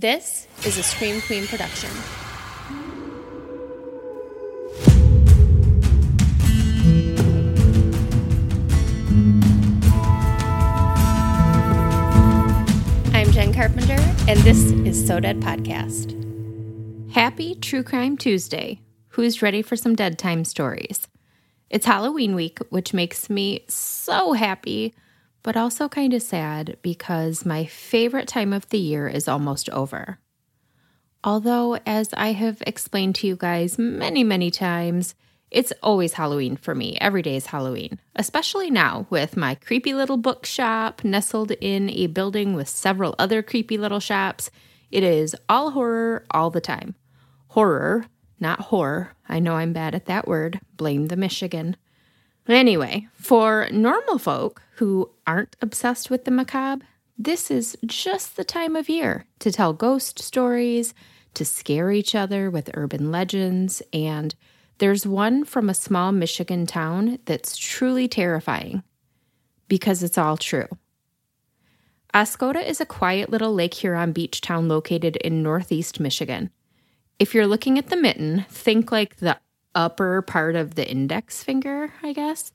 This is a Scream Queen production. I'm Jen Carpenter, and this is So Dead Podcast. Happy True Crime Tuesday. Who's ready for some dead time stories? It's Halloween week, which makes me so happy, but also kind of sad because my favorite time of the year is almost over. Although, as I have explained to you guys many, many times, it's always Halloween for me. Every day is Halloween, especially now with my creepy little bookshop nestled in a building with several other creepy little shops. It is all horror all the time. Horror, not horror. I know I'm bad at that word. Blame the Michigan. Anyway, for normal folk who aren't obsessed with the macabre, this is just the time of year to tell ghost stories, to scare each other with urban legends, and there's one from a small Michigan town that's truly terrifying because it's all true. Oscoda is a quiet little Lake Huron beach town located in northeast Michigan. If you're looking at the mitten, think like the upper part of the index finger, I guess.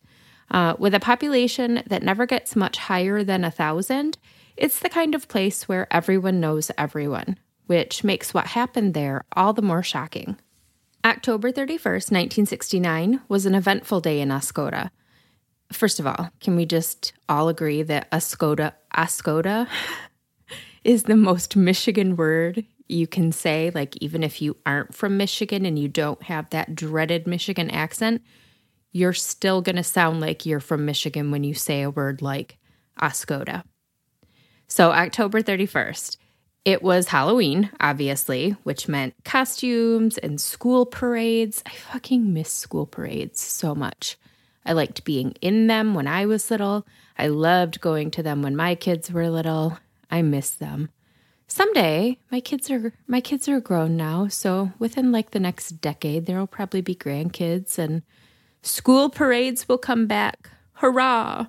Uh, with a population that never gets much higher than a thousand, it's the kind of place where everyone knows everyone, which makes what happened there all the more shocking. October 31st, 1969 was an eventful day in Oscoda. First of all, can we just all agree that Oscoda, Oscoda is the most Michigan word you can say? Like, even if you aren't from Michigan and you don't have that dreaded Michigan accent, you're still going to sound like you're from Michigan when you say a word like Oscoda. So, October 31st, it was Halloween, obviously, which meant costumes and school parades. I fucking miss school parades so much. I liked being in them when I was little. I loved going to them when my kids were little. I miss them. Someday, my kids are my kids are grown now, so within like the next decade there'll probably be grandkids and school parades will come back. Hurrah.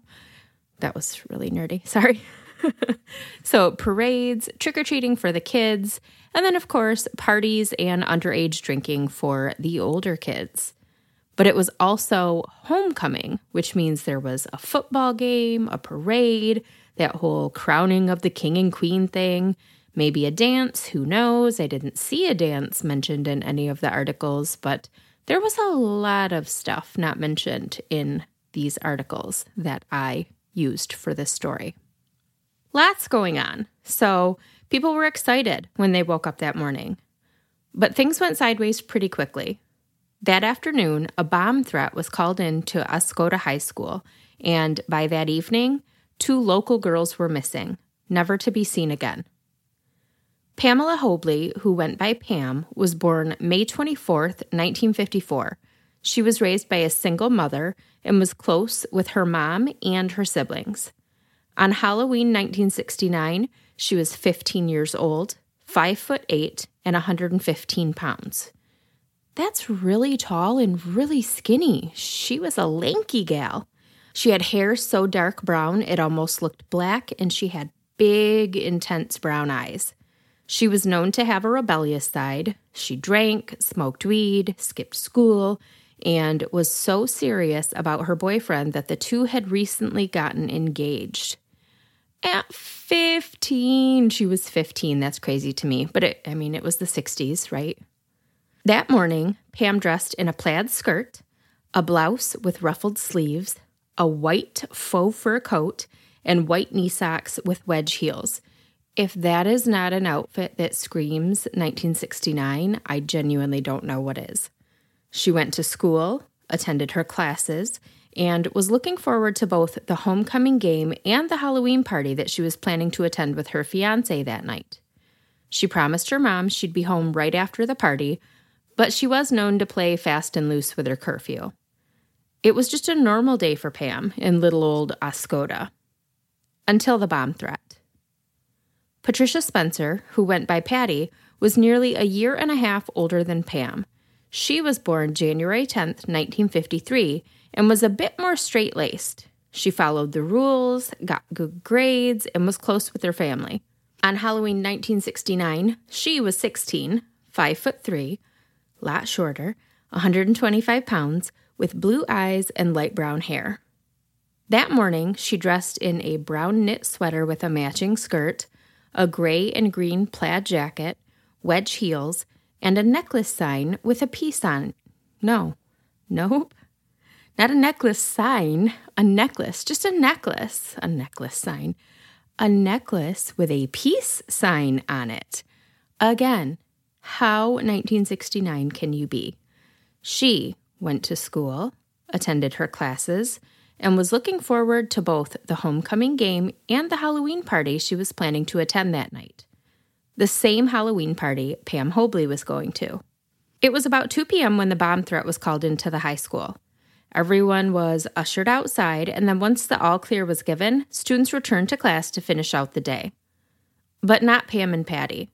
That was really nerdy. Sorry. so, parades, trick or treating for the kids, and then, of course, parties and underage drinking for the older kids. But it was also homecoming, which means there was a football game, a parade, that whole crowning of the king and queen thing, maybe a dance, who knows? I didn't see a dance mentioned in any of the articles, but there was a lot of stuff not mentioned in these articles that I used for this story. Lots going on. So people were excited when they woke up that morning. But things went sideways pretty quickly. That afternoon, a bomb threat was called in to Oscoda High School, and by that evening, two local girls were missing, never to be seen again. Pamela Hobley, who went by Pam, was born May 24th, 1954. She was raised by a single mother and was close with her mom and her siblings. On Halloween 1969, she was 15 years old, 5 foot 8, and 115 pounds. That's really tall and really skinny. She was a lanky gal. She had hair so dark brown it almost looked black, and she had big, intense brown eyes. She was known to have a rebellious side. She drank, smoked weed, skipped school, and was so serious about her boyfriend that the two had recently gotten engaged at 15. She was 15. That's crazy to me. But it, I mean, it was the 60s, right? That morning, Pam dressed in a plaid skirt, a blouse with ruffled sleeves, a white faux fur coat, and white knee socks with wedge heels. If that is not an outfit that screams 1969, I genuinely don't know what is. She went to school, attended her classes, and was looking forward to both the homecoming game and the Halloween party that she was planning to attend with her fiance that night. She promised her mom she'd be home right after the party, but she was known to play fast and loose with her curfew. It was just a normal day for Pam in little old Oscoda. Until the bomb threat. Patricia Spencer, who went by Patty, was nearly a year and a half older than Pam. She was born January 10, 1953, and was a bit more straight laced. She followed the rules, got good grades, and was close with her family. On Halloween 1969, she was 16, 5 foot 3, lot shorter, 125 pounds, with blue eyes and light brown hair. That morning, she dressed in a brown knit sweater with a matching skirt, a gray and green plaid jacket, wedge heels, and a necklace sign with a peace on. No, nope. Not a necklace sign, a necklace, just a necklace, a necklace sign, a necklace with a peace sign on it. Again, how 1969 can you be? She went to school, attended her classes, and was looking forward to both the homecoming game and the Halloween party she was planning to attend that night. The same Halloween party Pam Hobley was going to. It was about 2 p.m. when the bomb threat was called into the high school. Everyone was ushered outside, and then once the all clear was given, students returned to class to finish out the day. But not Pam and Patty.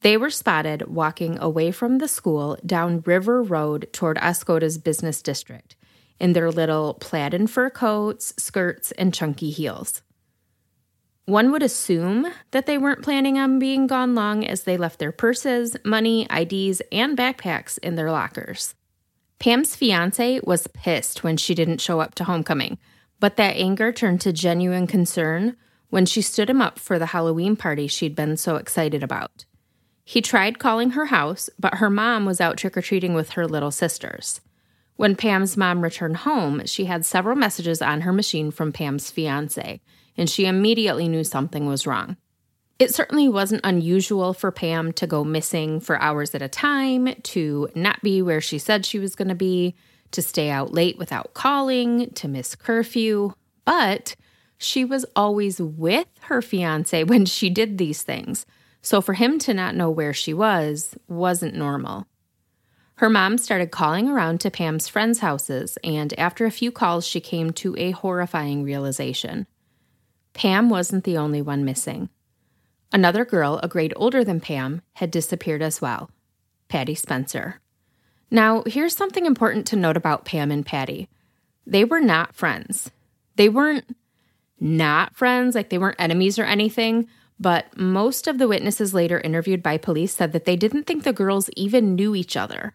They were spotted walking away from the school down River Road toward Oscoda's business district in their little plaid and fur coats, skirts, and chunky heels. One would assume that they weren't planning on being gone long as they left their purses, money, IDs, and backpacks in their lockers. Pam's fiance was pissed when she didn't show up to homecoming, but that anger turned to genuine concern when she stood him up for the Halloween party she'd been so excited about. He tried calling her house, but her mom was out trick or treating with her little sisters. When Pam's mom returned home, she had several messages on her machine from Pam's fiance, and she immediately knew something was wrong. It certainly wasn't unusual for Pam to go missing for hours at a time, to not be where she said she was going to be, to stay out late without calling, to miss curfew. But she was always with her fiance when she did these things. So for him to not know where she was wasn't normal. Her mom started calling around to Pam's friends' houses, and after a few calls, she came to a horrifying realization. Pam wasn't the only one missing. Another girl, a grade older than Pam, had disappeared as well Patty Spencer. Now, here's something important to note about Pam and Patty they were not friends. They weren't not friends, like they weren't enemies or anything, but most of the witnesses later interviewed by police said that they didn't think the girls even knew each other.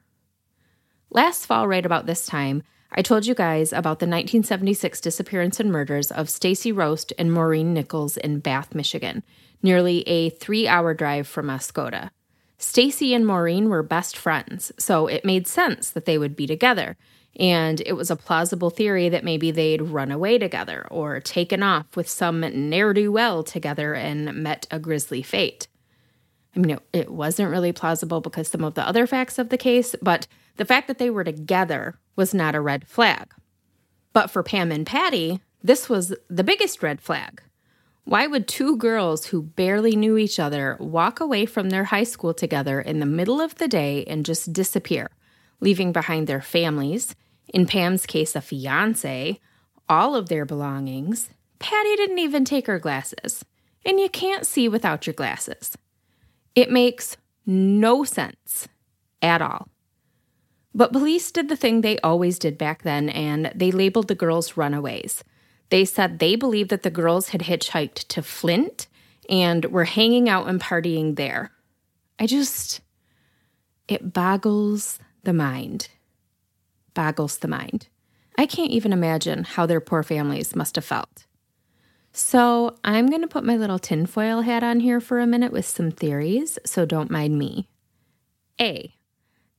Last fall, right about this time, I told you guys about the 1976 disappearance and murders of Stacy Roast and Maureen Nichols in Bath, Michigan, nearly a three hour drive from Oscoda. Stacy and Maureen were best friends, so it made sense that they would be together. And it was a plausible theory that maybe they'd run away together or taken off with some ne'er do well together and met a grisly fate. I mean, it, it wasn't really plausible because some of the other facts of the case, but the fact that they were together was not a red flag. But for Pam and Patty, this was the biggest red flag. Why would two girls who barely knew each other walk away from their high school together in the middle of the day and just disappear, leaving behind their families, in Pam's case, a fiance, all of their belongings? Patty didn't even take her glasses, and you can't see without your glasses. It makes no sense at all. But police did the thing they always did back then, and they labeled the girls runaways. They said they believed that the girls had hitchhiked to Flint and were hanging out and partying there. I just, it boggles the mind. Boggles the mind. I can't even imagine how their poor families must have felt. So, I'm going to put my little tinfoil hat on here for a minute with some theories, so don't mind me. A.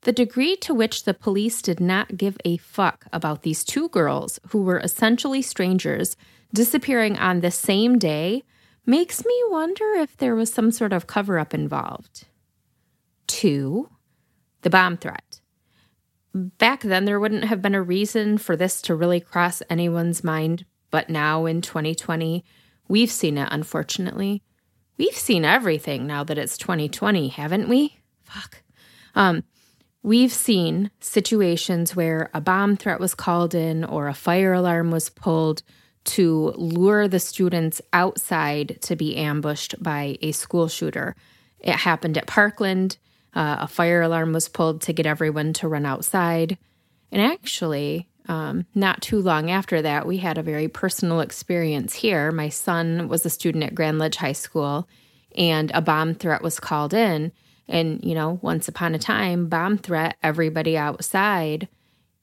The degree to which the police did not give a fuck about these two girls who were essentially strangers disappearing on the same day makes me wonder if there was some sort of cover up involved. Two, the bomb threat. Back then, there wouldn't have been a reason for this to really cross anyone's mind, but now in 2020, we've seen it, unfortunately. we've seen everything now that it's 2020, haven't we? Fuck. Um, we've seen situations where a bomb threat was called in or a fire alarm was pulled to lure the students outside to be ambushed by a school shooter. It happened at Parkland. Uh, a fire alarm was pulled to get everyone to run outside. And actually, um, not too long after that, we had a very personal experience here. My son was a student at Grand Ledge High School, and a bomb threat was called in. And, you know, once upon a time, bomb threat, everybody outside.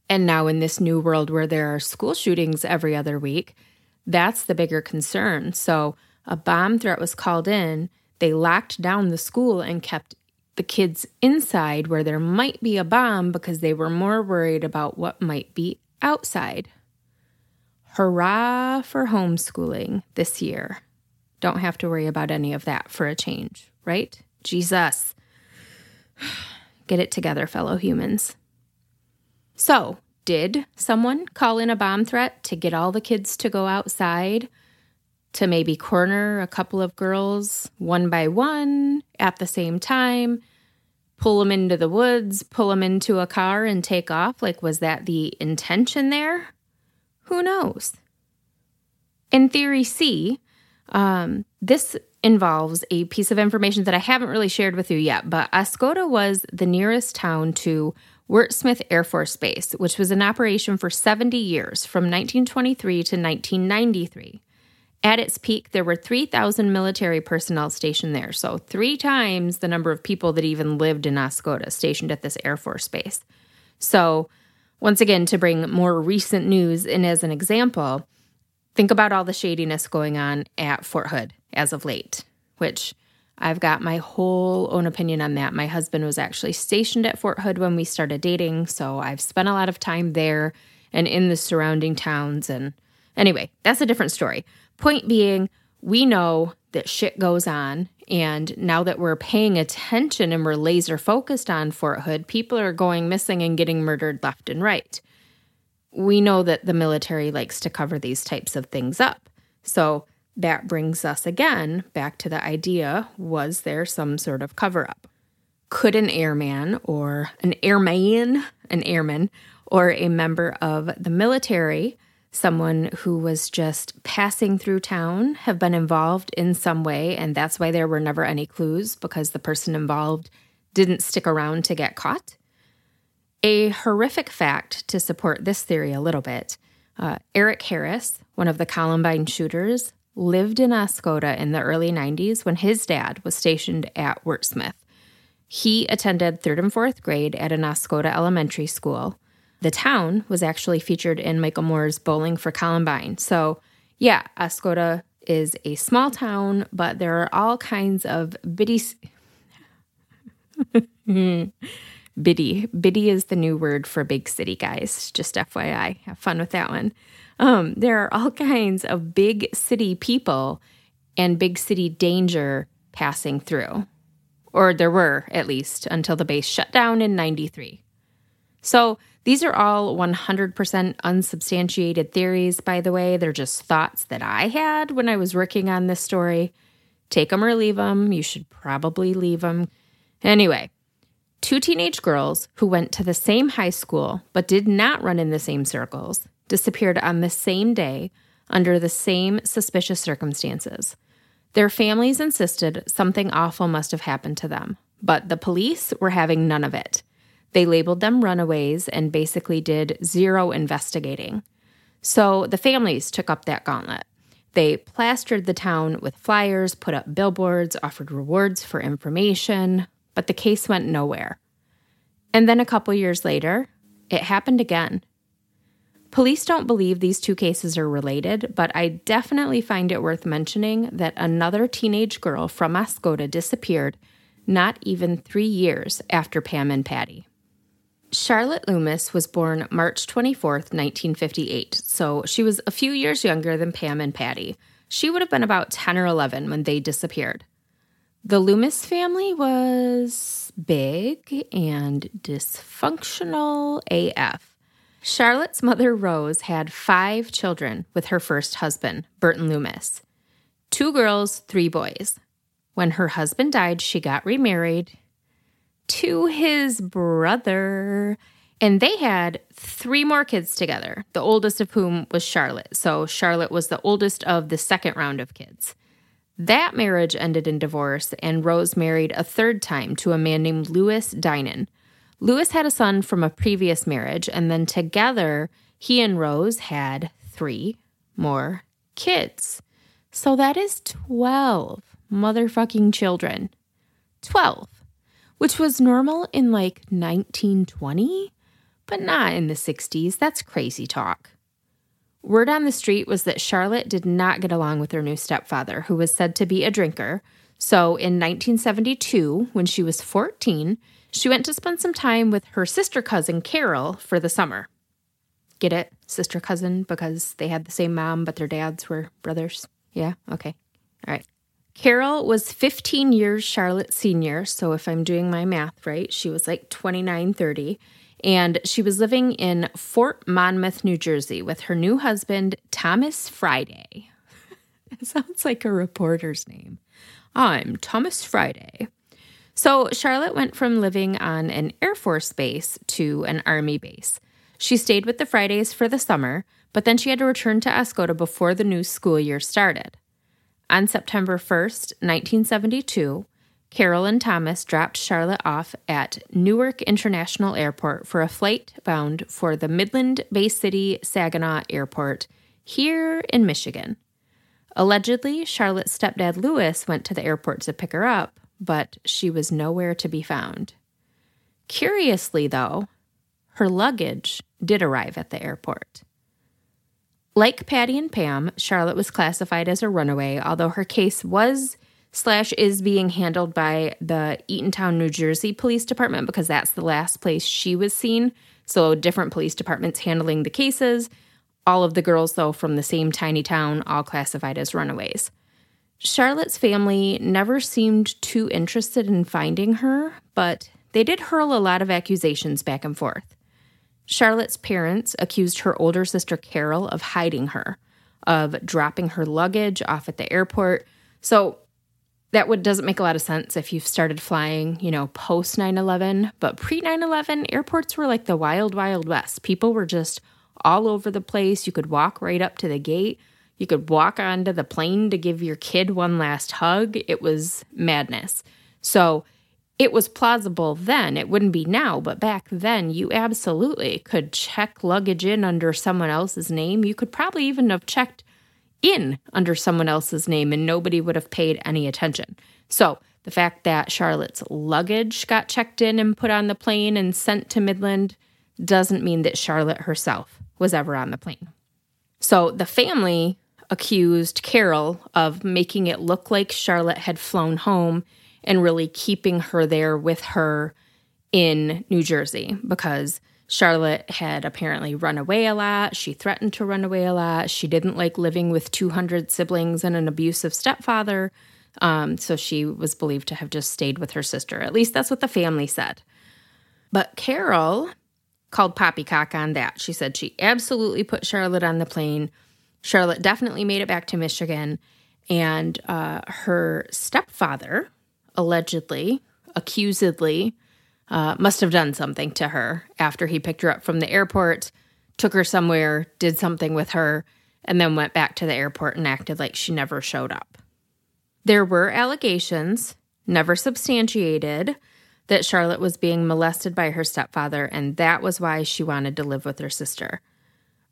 And now, in this new world where there are school shootings every other week, that's the bigger concern. So, a bomb threat was called in. They locked down the school and kept the kids inside where there might be a bomb because they were more worried about what might be outside. Hurrah for homeschooling this year. Don't have to worry about any of that for a change, right? Jesus. Get it together, fellow humans. So, did someone call in a bomb threat to get all the kids to go outside to maybe corner a couple of girls one by one at the same time, pull them into the woods, pull them into a car, and take off? Like, was that the intention there? Who knows? In theory C, um, this involves a piece of information that I haven't really shared with you yet, but Oscoda was the nearest town to Wurtsmith Air Force Base, which was in operation for 70 years from 1923 to 1993. At its peak, there were 3,000 military personnel stationed there, so three times the number of people that even lived in Oscoda stationed at this Air Force base. So, once again, to bring more recent news in as an example, think about all the shadiness going on at Fort Hood as of late, which I've got my whole own opinion on that. My husband was actually stationed at Fort Hood when we started dating, so I've spent a lot of time there and in the surrounding towns. And anyway, that's a different story. Point being, we know that shit goes on. And now that we're paying attention and we're laser focused on Fort Hood, people are going missing and getting murdered left and right. We know that the military likes to cover these types of things up. So that brings us again back to the idea was there some sort of cover up? Could an airman or an airman, an airman, or a member of the military someone who was just passing through town have been involved in some way, and that's why there were never any clues because the person involved didn't stick around to get caught. A horrific fact to support this theory a little bit uh, Eric Harris, one of the Columbine shooters, lived in Oscoda in the early 90s when his dad was stationed at Wurtsmith. He attended third and fourth grade at an Oscoda elementary school the town was actually featured in Michael Moore's Bowling for Columbine. So, yeah, Oscoda is a small town, but there are all kinds of bitty. bitty. Bitty is the new word for big city, guys. Just FYI. Have fun with that one. Um, there are all kinds of big city people and big city danger passing through. Or there were, at least, until the base shut down in 93. So, these are all 100% unsubstantiated theories, by the way. They're just thoughts that I had when I was working on this story. Take them or leave them. You should probably leave them. Anyway, two teenage girls who went to the same high school but did not run in the same circles disappeared on the same day under the same suspicious circumstances. Their families insisted something awful must have happened to them, but the police were having none of it. They labeled them runaways and basically did zero investigating. So the families took up that gauntlet. They plastered the town with flyers, put up billboards, offered rewards for information, but the case went nowhere. And then a couple years later, it happened again. Police don't believe these two cases are related, but I definitely find it worth mentioning that another teenage girl from Oscoda disappeared not even three years after Pam and Patty. Charlotte Loomis was born March 24th, 1958, so she was a few years younger than Pam and Patty. She would have been about 10 or 11 when they disappeared. The Loomis family was big and dysfunctional AF. Charlotte's mother, Rose, had five children with her first husband, Burton Loomis two girls, three boys. when her husband died, she got remarried to his brother. And they had three more kids together, the oldest of whom was Charlotte. So Charlotte was the oldest of the second round of kids. That marriage ended in divorce, and Rose married a third time to a man named Louis Dinan. Louis had a son from a previous marriage, and then together, he and Rose had three more kids. So that is 12 motherfucking children. 12, which was normal in like 1920, but not in the 60s. That's crazy talk. Word on the street was that Charlotte did not get along with her new stepfather, who was said to be a drinker. So in 1972, when she was 14, she went to spend some time with her sister cousin Carol for the summer. Get it? Sister cousin, because they had the same mom, but their dads were brothers. Yeah? Okay. All right. Carol was 15 years Charlotte senior. So if I'm doing my math right, she was like 29, 30. And she was living in Fort Monmouth, New Jersey with her new husband, Thomas Friday. it sounds like a reporter's name. I'm Thomas Friday. So Charlotte went from living on an Air Force base to an Army base. She stayed with the Fridays for the summer, but then she had to return to Oscoda before the new school year started. On September 1st, 1972, Carol and Thomas dropped Charlotte off at Newark International Airport for a flight bound for the Midland Bay City Saginaw Airport here in Michigan. Allegedly, Charlotte's stepdad Louis went to the airport to pick her up, but she was nowhere to be found. Curiously, though, her luggage did arrive at the airport. Like Patty and Pam, Charlotte was classified as a runaway, although her case was slash is being handled by the Eatontown, New Jersey Police Department because that's the last place she was seen. So different police departments handling the cases. All of the girls, though, from the same tiny town, all classified as runaways. Charlotte's family never seemed too interested in finding her, but they did hurl a lot of accusations back and forth. Charlotte's parents accused her older sister Carol of hiding her, of dropping her luggage off at the airport. So that would doesn't make a lot of sense if you've started flying, you know, post 9/11, but pre 9/11 airports were like the wild wild west. People were just all over the place. You could walk right up to the gate. You could walk onto the plane to give your kid one last hug. It was madness. So, it was plausible then. It wouldn't be now, but back then, you absolutely could check luggage in under someone else's name. You could probably even have checked in under someone else's name and nobody would have paid any attention. So, the fact that Charlotte's luggage got checked in and put on the plane and sent to Midland doesn't mean that Charlotte herself was ever on the plane. So, the family accused Carol of making it look like Charlotte had flown home and really keeping her there with her in New Jersey because Charlotte had apparently run away a lot. She threatened to run away a lot. She didn't like living with 200 siblings and an abusive stepfather. Um, so she was believed to have just stayed with her sister. At least that's what the family said. But Carol called poppycock on that. She said she absolutely put Charlotte on the plane. Charlotte definitely made it back to Michigan. And uh, her stepfather, allegedly, accusedly, uh, must have done something to her after he picked her up from the airport, took her somewhere, did something with her, and then went back to the airport and acted like she never showed up. There were allegations, never substantiated, that Charlotte was being molested by her stepfather, and that was why she wanted to live with her sister.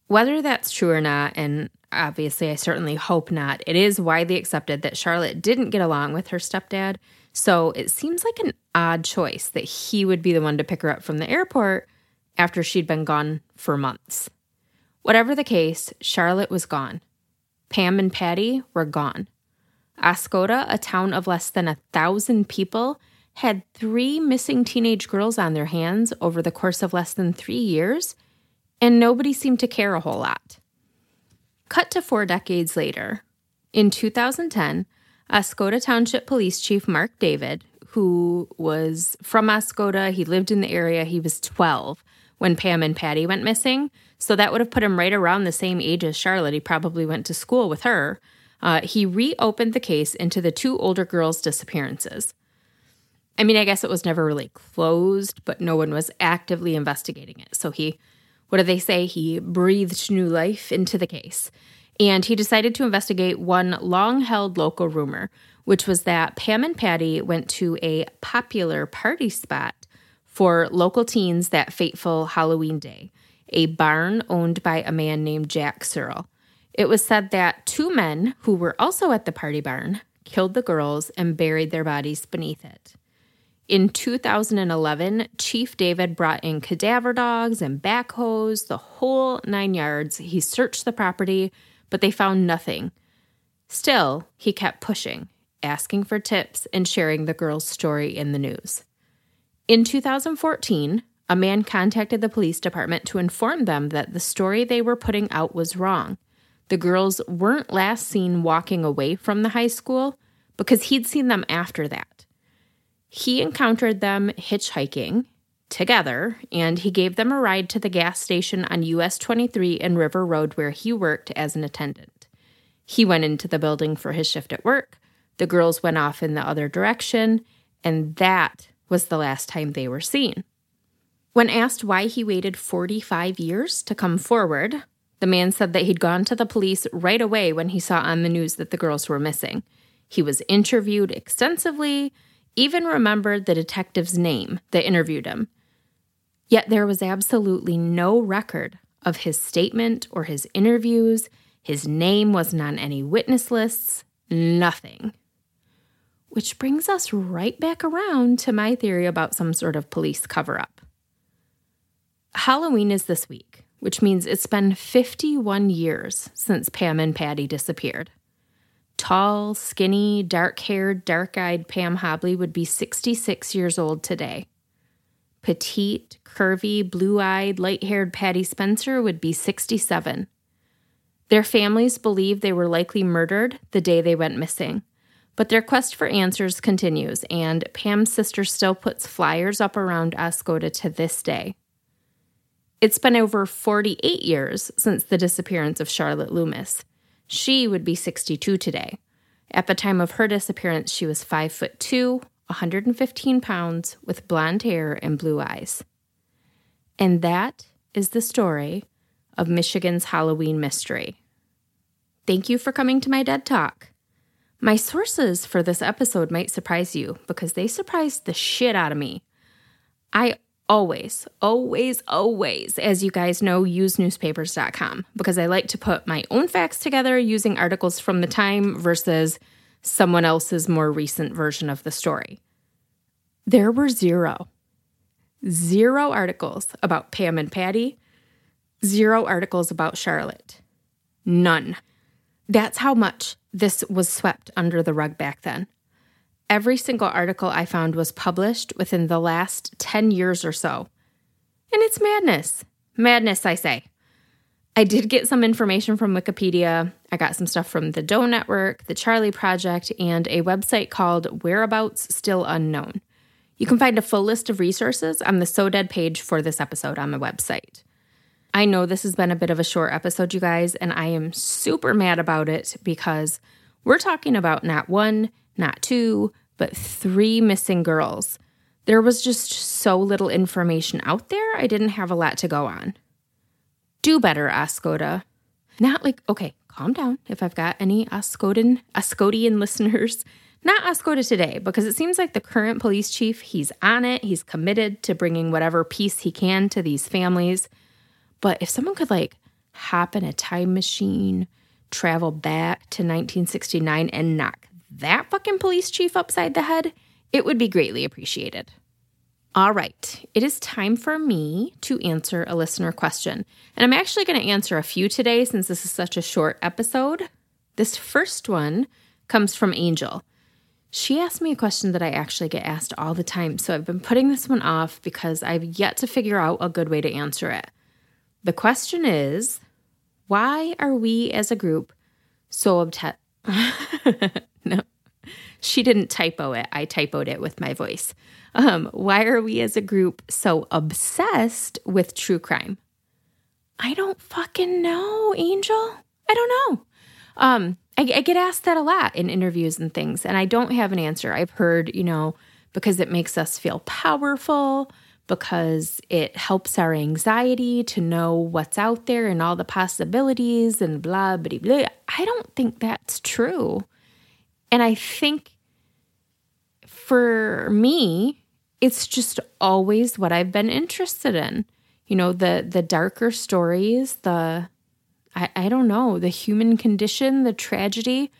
Whether that's true or not, and obviously I certainly hope not, it is widely accepted that Charlotte didn't get along with her stepdad so it seems like an odd choice that he would be the one to pick her up from the airport after she'd been gone for months. Whatever the case, Charlotte was gone. Pam and Patty were gone. Oscoda, a town of less than a thousand people, had three missing teenage girls on their hands over the course of less than three years, and nobody seemed to care a whole lot. Cut to four decades later. In 2010, Oscoda Township Police Chief Mark David, who was from Oscoda. He lived in the area. He was 12 when Pam and Patty went missing. So that would have put him right around the same age as Charlotte. He probably went to school with her. uh, he reopened the case into the two older girls' disappearances. I mean, I guess it was never really closed, but no one was actively investigating it. So he, what do they say? He breathed new life into the case. And he decided to investigate one long held local rumor, which was that Pam and Patty went to a popular party spot for local teens that fateful Halloween day, a barn owned by a man named Jack Searle. It was said that two men who were also at the party barn killed the girls and buried their bodies beneath it. In 2011, Chief David brought in cadaver dogs and backhoes, the whole nine yards. He searched the property, but they found nothing. Still, he kept pushing, asking for tips and sharing the girl's story in the news. In 2014, a man contacted the police department to inform them that the story they were putting out was wrong. The girls weren't last seen walking away from the high school because he'd seen them after that. He encountered them hitchhiking together and he gave them a ride to the gas station on US 23 and River Road where he worked as an attendant. He went into the building for his shift at work. The girls went off in the other direction, and that was the last time they were seen. When asked why he waited 45 years to come forward, the man said that he'd gone to the police right away when he saw on the news that the girls were missing. He was interviewed extensively, even remembered the detective's name that interviewed him. Yet there was absolutely no record of his statement or his interviews. His name wasn't on any witness lists, nothing. Which brings us right back around to my theory about some sort of police cover up. Halloween is this week which means it's been 51 years since Pam and Patty disappeared. Tall, skinny, dark haired, dark eyed Pam Hobley would be 66 years old today. Petite, curvy, blue eyed, light haired Patty Spencer would be 67. Their families believe they were likely murdered the day they went missing, but their quest for answers continues, and Pam's sister still puts flyers up around Oscoda to this day. It's been over 48 years since the disappearance of Charlotte Loomis. She would be 62 today. At the time of her disappearance, she was 5 foot 2, 115 pounds, with blonde hair and blue eyes. And that is the story of Michigan's Halloween mystery. Thank you for coming to my Dead Talk. My sources for this episode might surprise you because they surprised the shit out of me. I always, always, always, as you guys know, use newspapers.com because I like to put my own facts together using articles from the time versus someone else's more recent version of the story. There were zero, zero articles about Pam and Patty, zero articles about Charlotte. None. That's how much this was swept under the rug back then. Every single article I found was published within the last 10 years or so. And it's madness. Madness, I say. I did get some information from Wikipedia. I got some stuff from the Doe Network, the Charley Project, and a website called Whereabouts Still Unknown. You can find a full list of resources on the So Dead page for this episode on the website. I know this has been a bit of a short episode, you guys, and I am super mad about it because we're talking about not one, not two, but three missing girls. There was just so little information out there, I didn't have a lot to go on. Do better, Oscoda. Not like, okay, calm down if I've got any Oscodan, Oscodian listeners. Not Oscoda today, because it seems like the current police chief, he's on it. He's committed to bringing whatever peace he can to these families. But if someone could like hop in a time machine, travel back to 1969 and knock that fucking police chief upside the head, it would be greatly appreciated. All right, it is time for me to answer a listener question. And I'm actually going to answer a few today since this is such a short episode. This first one comes from Angel. She asked me a question that I actually get asked all the time, so I've been putting this one off because I've yet to figure out a good way to answer it. The question is why are we as a group so obsessed? no. She didn't typo it. I typoed it with my voice. Um, why are we as a group so obsessed with true crime? I don't fucking know, Angel. I don't know. Um, I, I get asked that a lot in interviews and things, and I don't have an answer. I've heard, you know, because it makes us feel powerful, because it helps our anxiety to know what's out there and all the possibilities and blah, blah, blah. I don't think that's true. And I think for me, it's just always what I've been interested in. You know, the the darker stories, the I, I don't know, the human condition, the tragedy.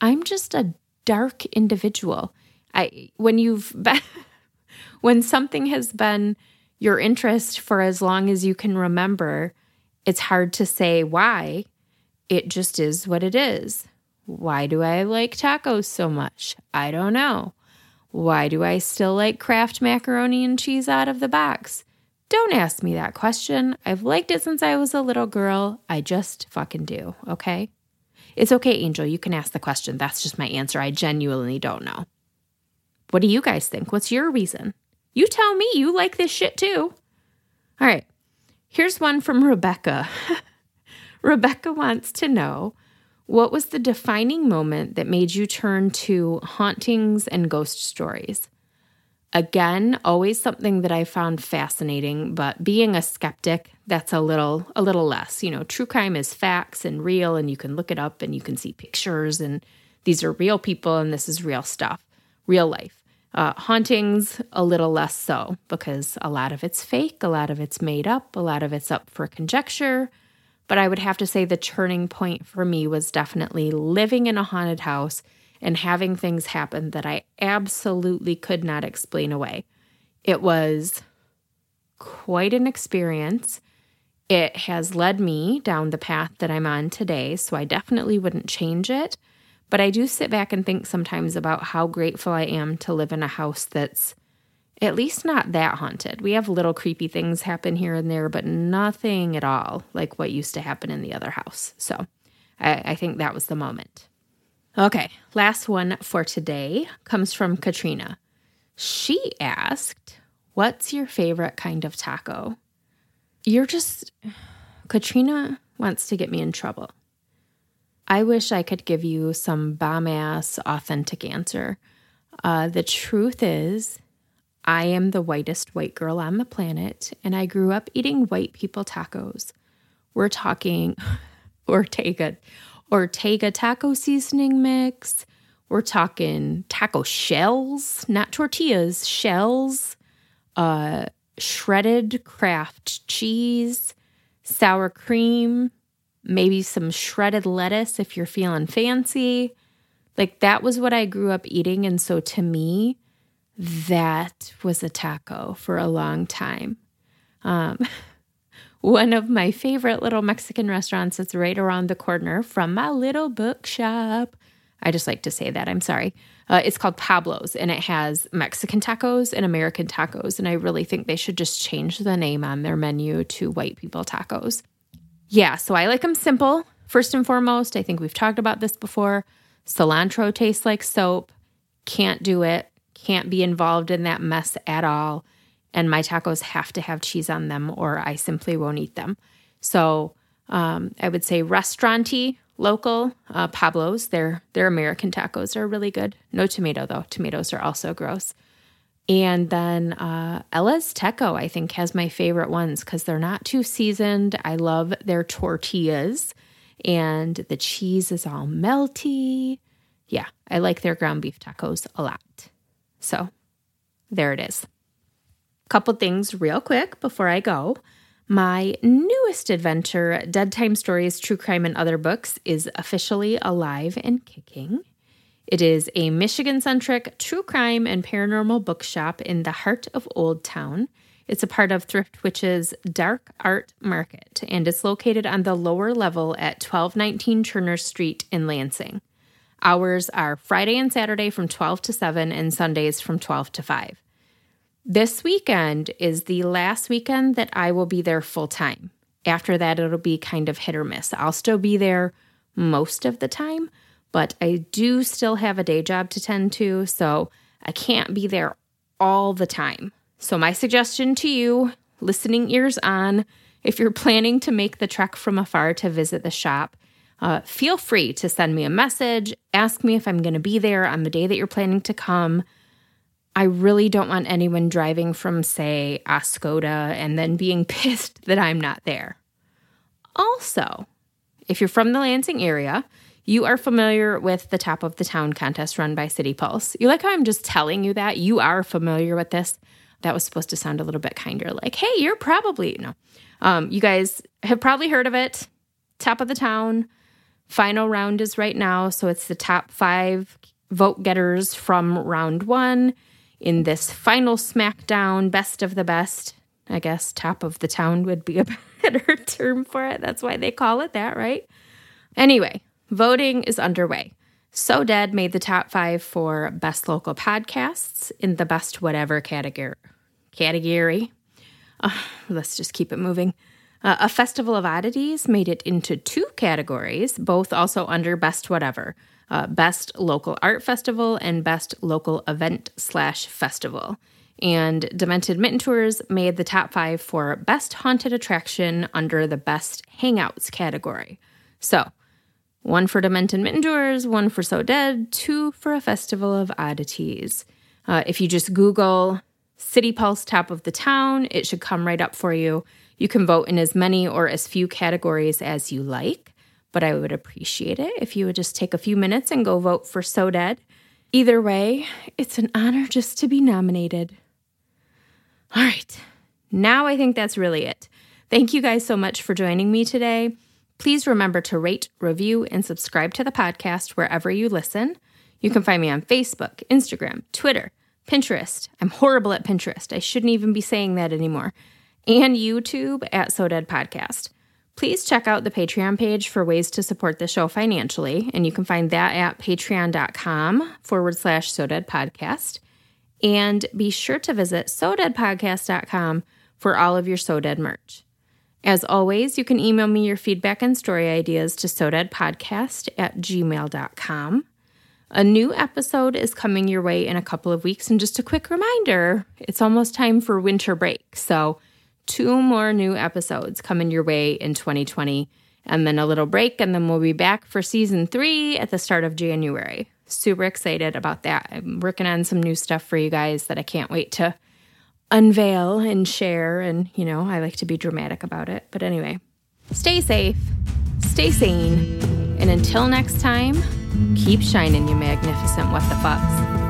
I'm just a dark individual. I when you've been when something has been your interest for as long as you can remember, it's hard to say why. It just is what it is. Why do I like tacos so much? I don't know. Why do I still like Kraft macaroni and cheese out of the box? Don't ask me that question. I've liked it since I was a little girl. I just fucking do, okay? It's okay, Angel. You can ask the question. That's just my answer. I genuinely don't know. What do you guys think? What's your reason? You tell me you like this shit too. All right. Here's one from Rebecca. Rebecca wants to know what was the defining moment that made you turn to hauntings and ghost stories? Again, always something that I found fascinating, but being a skeptic, that's a little a little less. You know, true crime is facts and real and you can look it up and you can see pictures and these are real people and this is real stuff, real life. Uh, hauntings, a little less so, because a lot of it's fake, a lot of it's made up, a lot of it's up for conjecture. But I would have to say the turning point for me was definitely living in a haunted house and having things happen that I absolutely could not explain away. It was quite an experience. It has led me down the path that I'm on today, so I definitely wouldn't change it. But I do sit back and think sometimes about how grateful I am to live in a house that's at least not that haunted. We have little creepy things happen here and there, but nothing at all like what used to happen in the other house. So I, I think that was the moment. Okay, last one for today comes from Katrina. She asked, What's your favorite kind of taco? You're just, Katrina wants to get me in trouble. I wish I could give you some bomb ass authentic answer. Uh, the truth is, I am the whitest white girl on the planet, and I grew up eating white people tacos. We're talking Ortega, Ortega taco seasoning mix. We're talking taco shells, not tortillas, shells, uh, shredded Kraft cheese, sour cream, maybe some shredded lettuce if you're feeling fancy. Like that was what I grew up eating. And so to me, that was a taco for a long time. Um, one of my favorite little Mexican restaurants that's right around the corner from my little bookshop. I just like to say that. I'm sorry. Uh, it's called Pablo's and it has Mexican tacos and American tacos. And I really think they should just change the name on their menu to white people tacos. Yeah, so I like them simple. First and foremost, I think we've talked about this before. Cilantro tastes like soap. Can't do it can't be involved in that mess at all. And my tacos have to have cheese on them or I simply won't eat them. So um, I would say restauranty, local, uh, Pablo's. Their, their American tacos are really good. No tomato though. Tomatoes are also gross. And then uh, El Azteco, I think, has my favorite ones because they're not too seasoned. I love their tortillas and the cheese is all melty. Yeah, I like their ground beef tacos a lot. So there it is. Couple things real quick before I go. My newest adventure, Dead Time Stories, True Crime, and Other Books, is officially alive and kicking. It is a Michigan centric true crime and paranormal bookshop in the heart of Old Town. It's a part of Thrift Witch's Dark Art Market, and it's located on the lower level at 1219 Turner Street in Lansing. Hours are Friday and Saturday from 12 to 7 and Sundays from 12 to 5. This weekend is the last weekend that I will be there full time. After that, it'll be kind of hit or miss. I'll still be there most of the time, but I do still have a day job to tend to, so I can't be there all the time. So, my suggestion to you, listening ears on, if you're planning to make the trek from afar to visit the shop, uh, feel free to send me a message, ask me if I'm going to be there on the day that you're planning to come. I really don't want anyone driving from, say, Oscoda and then being pissed that I'm not there. Also, if you're from the Lansing area, you are familiar with the Top of the Town contest run by City Pulse. You like how I'm just telling you that? You are familiar with this. That was supposed to sound a little bit kinder, like, hey, you're probably, no. Um, you guys have probably heard of it. Top of the Town. Final round is right now. So it's the top five vote getters from round one in this final SmackDown, best of the best. I guess top of the town would be a better term for it. That's why they call it that, right? Anyway, voting is underway. So Dead made the top five for best local podcasts in the best whatever category. Category. Uh, let's just keep it moving. Uh, a Festival of Oddities made it into two categories, both also under best whatever uh, Best Local Art Festival and Best Local Event slash Festival. And Demented Mitten Tours made the top five for Best Haunted Attraction under the Best Hangouts category. So, one for Demented Mitten Tours, one for So Dead, two for a Festival of Oddities. Uh, if you just Google City Pulse Top of the Town, it should come right up for you. You can vote in as many or as few categories as you like but I would appreciate it if you would just take a few minutes and go vote for So Dead. Either way, it's an honor just to be nominated. All right, now I think that's really it. Thank you guys so much for joining me today. Please remember to rate, review, and subscribe to the podcast wherever you listen. You can find me on Facebook, Instagram, Twitter, Pinterest. I'm horrible at Pinterest. I shouldn't even be saying that anymore. And YouTube at So Dead Podcast. Please check out the Patreon page for ways to support the show financially, and you can find that at patreon.com forward slash So Dead Podcast. And be sure to visit SoDeadPodcast.com for all of your So Dead merch. As always, you can email me your feedback and story ideas to SoDeadPodcast at gmail.com. A new episode is coming your way in a couple of weeks. And just a quick reminder it's almost time for winter break. So two more new episodes coming your way in 2020, and then a little break, and then we'll be back for season three at the start of January. Super excited about that. I'm working on some new stuff for you guys that I can't wait to unveil and share. And, you know, I like to be dramatic about it. But anyway, stay safe, stay sane, and until next time, keep shining, you magnificent what the fucks.